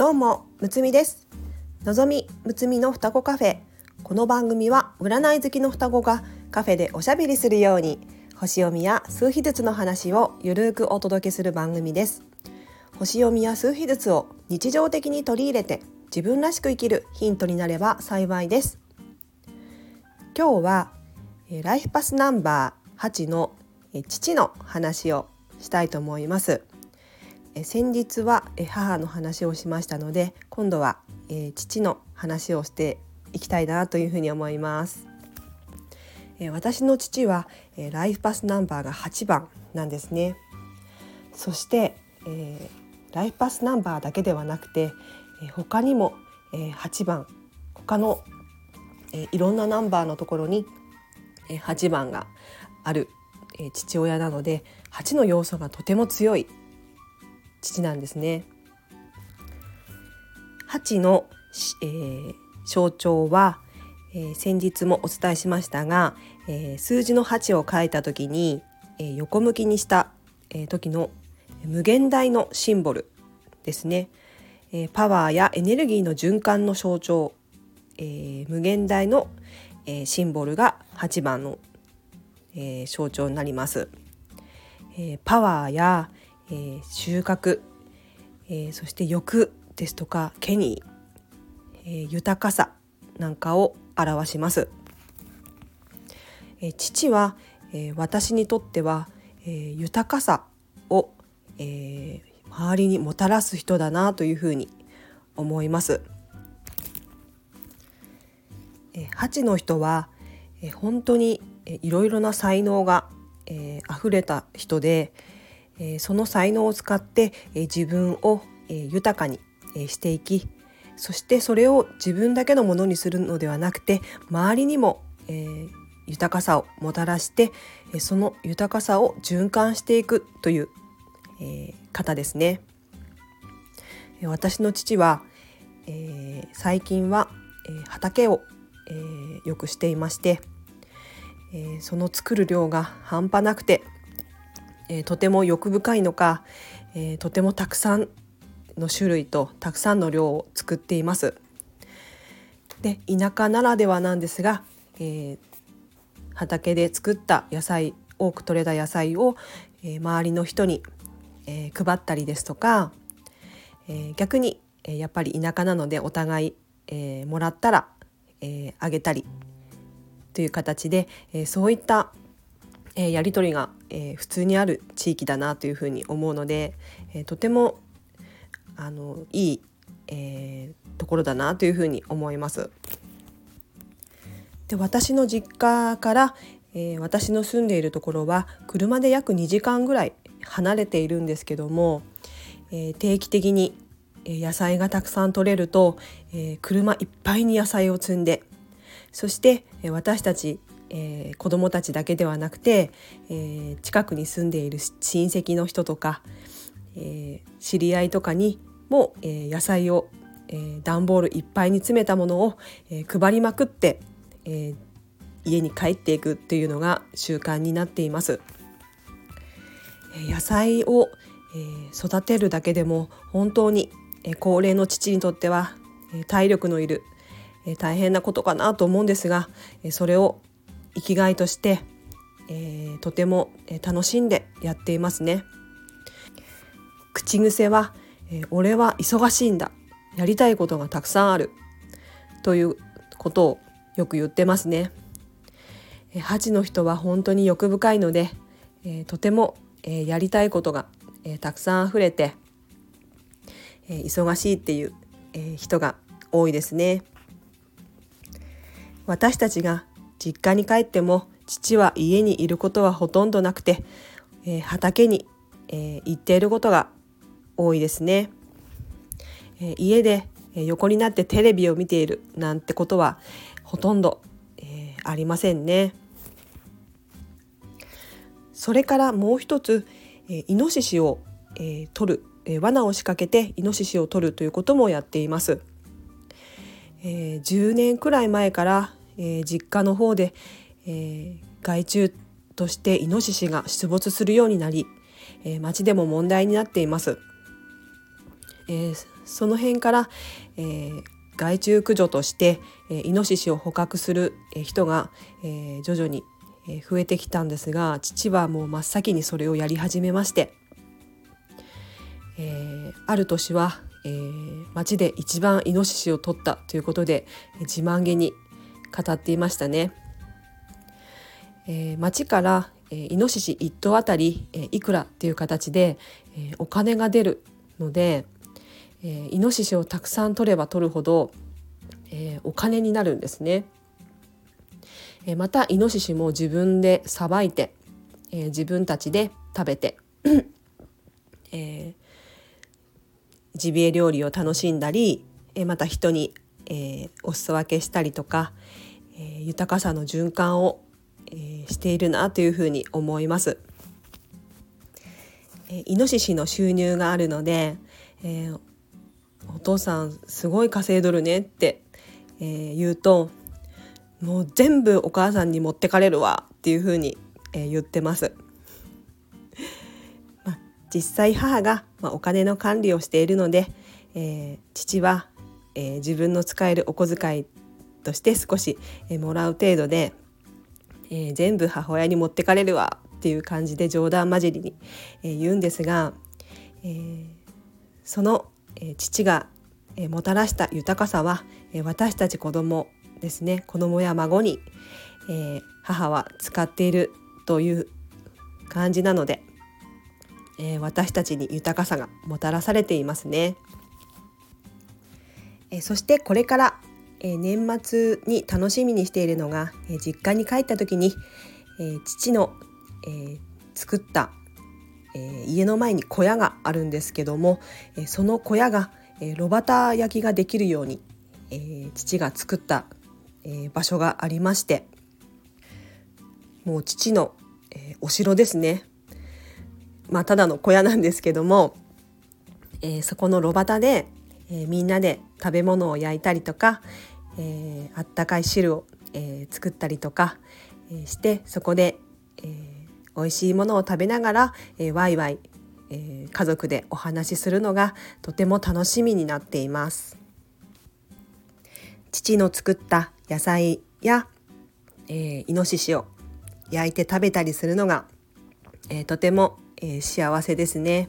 どうもむつみです。のぞみむつみの双子カフェ。この番組は占い好きの双子がカフェでおしゃべりするように星読みや数秘術の話をゆるくお届けする番組です。星読みや数秘術を日常的に取り入れて自分らしく生きるヒントになれば幸いです。今日はライフパスナンバー8の父の話をしたいと思います。先日は母の話をしましたので今度は父の話をしていきたいなというふうに思います。私の父はライフパスナンバーが8番なんですね。そして、え、ライフパスナンバーだけではなくて他にも8番。他のいろんなナンバーのところに8番がある父親なので8の要素がとても強い父なんですね。8の、えー、象徴は、えー、先日もお伝えしましたが、えー、数字の8を書いた時に、え、横向きにした、え、時の無限大のシンボルですね、え、パワーやエネルギーの循環の象徴、え、無限大の、え、シンボルが8番の、え、象徴になります。え、パワーや、えー、収穫、えー、そして欲ですとかケニー、えー、豊かさなんかを表します。えー、父は、えー、私にとっては、えー、豊かさを、えー、周りにもたらす人だなというふうに思います。えー、八の人は、えー、本当にいろいろな才能が、えー、溢れた人で、その才能を使って、え自分を、え豊かに、えしていきそしてそれを自分だけのものにするのではなくて周りにも、え豊かさをもたらしてその豊かさを循環していくという、え方ですね。私の父は、え、最近は、え、畑を、えー、よくしていまして、え、その作る量が半端なくてえー、とても欲深いのか、えー、とてもたくさんの種類とたくさんの量を作っています。で田舎ならではなんですが、えー、畑で作った野菜多く取れた野菜を、えー、周りの人に、えー、配ったりですとか、えー、逆に、えー、やっぱり田舎なのでお互い、えー、もらったら、えー、あげたりという形で、えー、そういったえー、やり取りが、えー、普通にある地域だなというふうに思うので、えー、とてもあのいい、えところだなというふうに思います。で私の実家から、え私の住んでいるところは車で約2時間ぐらい離れているんですけども、え定期的に野菜がたくさん取れると、え車いっぱいに野菜を積んでそして私たちえー、子どもたちだけではなくて、えー、近くに住んでいる親戚の人とか、えー、知り合いとかにも、え野菜を、え段ボールいっぱいに詰めたものを、え配りまくって、え家に帰っていくっていうのが習慣になっています。野菜を、え育てるだけでも本当に、え高齢の父にとっては、え体力のいる、え大変なことかなと思うんですが、えそれを生きがいとして、えー、とても楽しんでやっていますね。口癖は、えー、俺は忙しいんだ。やりたいことがたくさんある。ということをよく言ってますね。8の人は本当に欲深いので、えー、とても、えー、やりたいことが、えー、たくさん溢れて、えー、忙しいっていう、えー、人が多いですね。私たちが実家に帰っても父は家にいることはほとんどなくて、えー、畑に、えー、行っていることが多いですね。えー、家で横になってテレビを見ているなんてことはほとんど、えありませんね。それからもう一つ、えイノシシを、え取る、え罠を仕掛けてイノシシを取るということもやっています。え10年くらい前からえー、実家の方で、えー、害虫としてイノシシが出没するようになり、えー、町でも問題になっています。えー、その辺から、えー、害虫駆除として、えー、イノシシを捕獲する人が、えー、徐々に増えてきたんですが父はもう真っ先にそれをやり始めまして、えー、ある年は、えー、町で一番イノシシを取ったということで自慢げに語っていましたね。えー、町から、えー、イノシシ1頭あたり、えー、いくらっていう形で、えー、お金が出るので、えー、イノシシをたくさん取れば取るほど、えー、お金になるんですね。えー、またイノシシも自分でさばいて、えー、自分たちで食べて、えー、ジビエ料理を楽しんだり、えー、また人に、えー、お裾分けしたりとか、えー、豊かさの循環を、えー、しているなというふうに思います。えー、イノシシの収入があるので、えー、お父さんすごい稼いどるねって、えー、言うともう全部お母さんに持ってかれるわっていうふうに、えー、言ってます。まあ、実際母が、まあ、お金の管理をしているので、えー、父は、えー、自分の使えるお小遣いとして少し、え、もらう程度で、え、全部母親に持ってかれるわっていう感じで冗談交じりに、え、言うんですが、え、その、え、父が、え、もたらした豊かさは、え、私たち子供ですね子供や孫に、え、母は使っているという感じなので、え、私たちに豊かさがもたらされていますね。え、そしてこれから、え年末に楽しみにしているのが、え実家に帰った時に、え父の、え作った、え家の前に小屋があるんですけども、えその小屋が、え炉端焼きができるように、え父が作ったえ、場所がありましてもう父の、え、お城ですね。まあただの小屋なんですけども、え、そこの炉端で、えみんなで食べ物を焼いたりとか、えあったかい汁を、え作ったりとか、えしてそこで、えー、美味しいものを食べながら、えワイワイ、え家族でお話しするのがとても楽しみになっています。父の作った野菜や、えー、イノシシを焼いて食べたりするのが、え、とても、えー、幸せですね、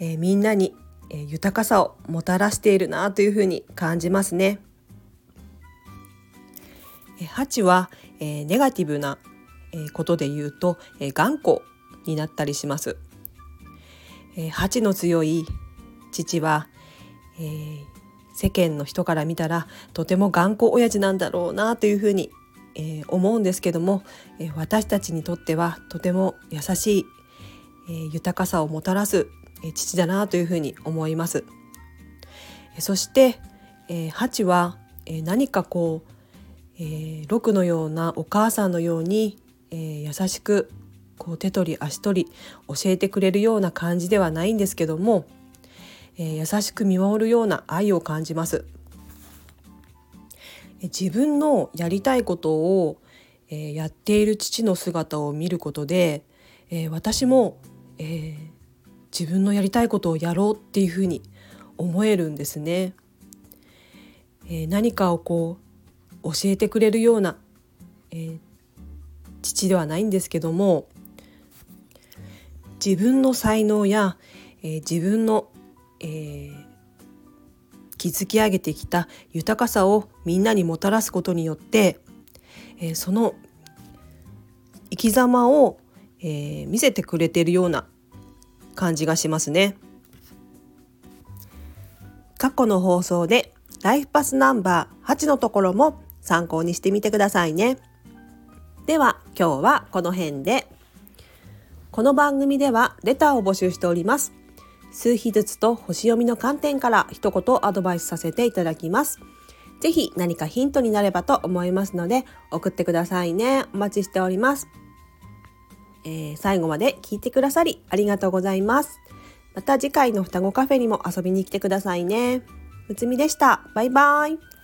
えみんなに、え豊かさをもたらしているなというふうに感じますね。え8は、えネガティブな、えことで言うと、え頑固になったりします。え8の強い父は、えー、世間の人から見たらとても頑固親父なんだろうなというふうに、えー、思うんですけども、えー、私たちにとってはとても優しい、えー、豊かさをもたらす、父だなというふうに思います。えそして、えハは、え何かこう、えー、ロのようなお母さんのように、え優しくこう手取り足取り教えてくれるような感じではないんですけどもえ優しく見守るような愛を感じます。自分のやりたいことを、えやっている父の姿を見ることで、え私も、えー、自分のやりたいことをやろうっていうふうに思えるんですね。えー、何かをこう教えてくれるような、えー、父ではないんですけども自分の才能や、えー、自分のえー、築き上げてきた豊かさをみんなにもたらすことによって、えー、その生き様を、えー、見せてくれてるような感じがしますね。過去の放送でライフパスナンバー8のところも参考にしてみてくださいね。では今日はこの辺で。この番組ではレターを募集しております。数日ずつと星読みの観点から一言アドバイスさせていただきます。ぜひ何かヒントになればと思いますので送ってくださいね。お待ちしております。えー、最後まで聞いてくださりありがとうございます。また次回の双子カフェにも遊びに来てくださいね。むつみでした。バイバイ。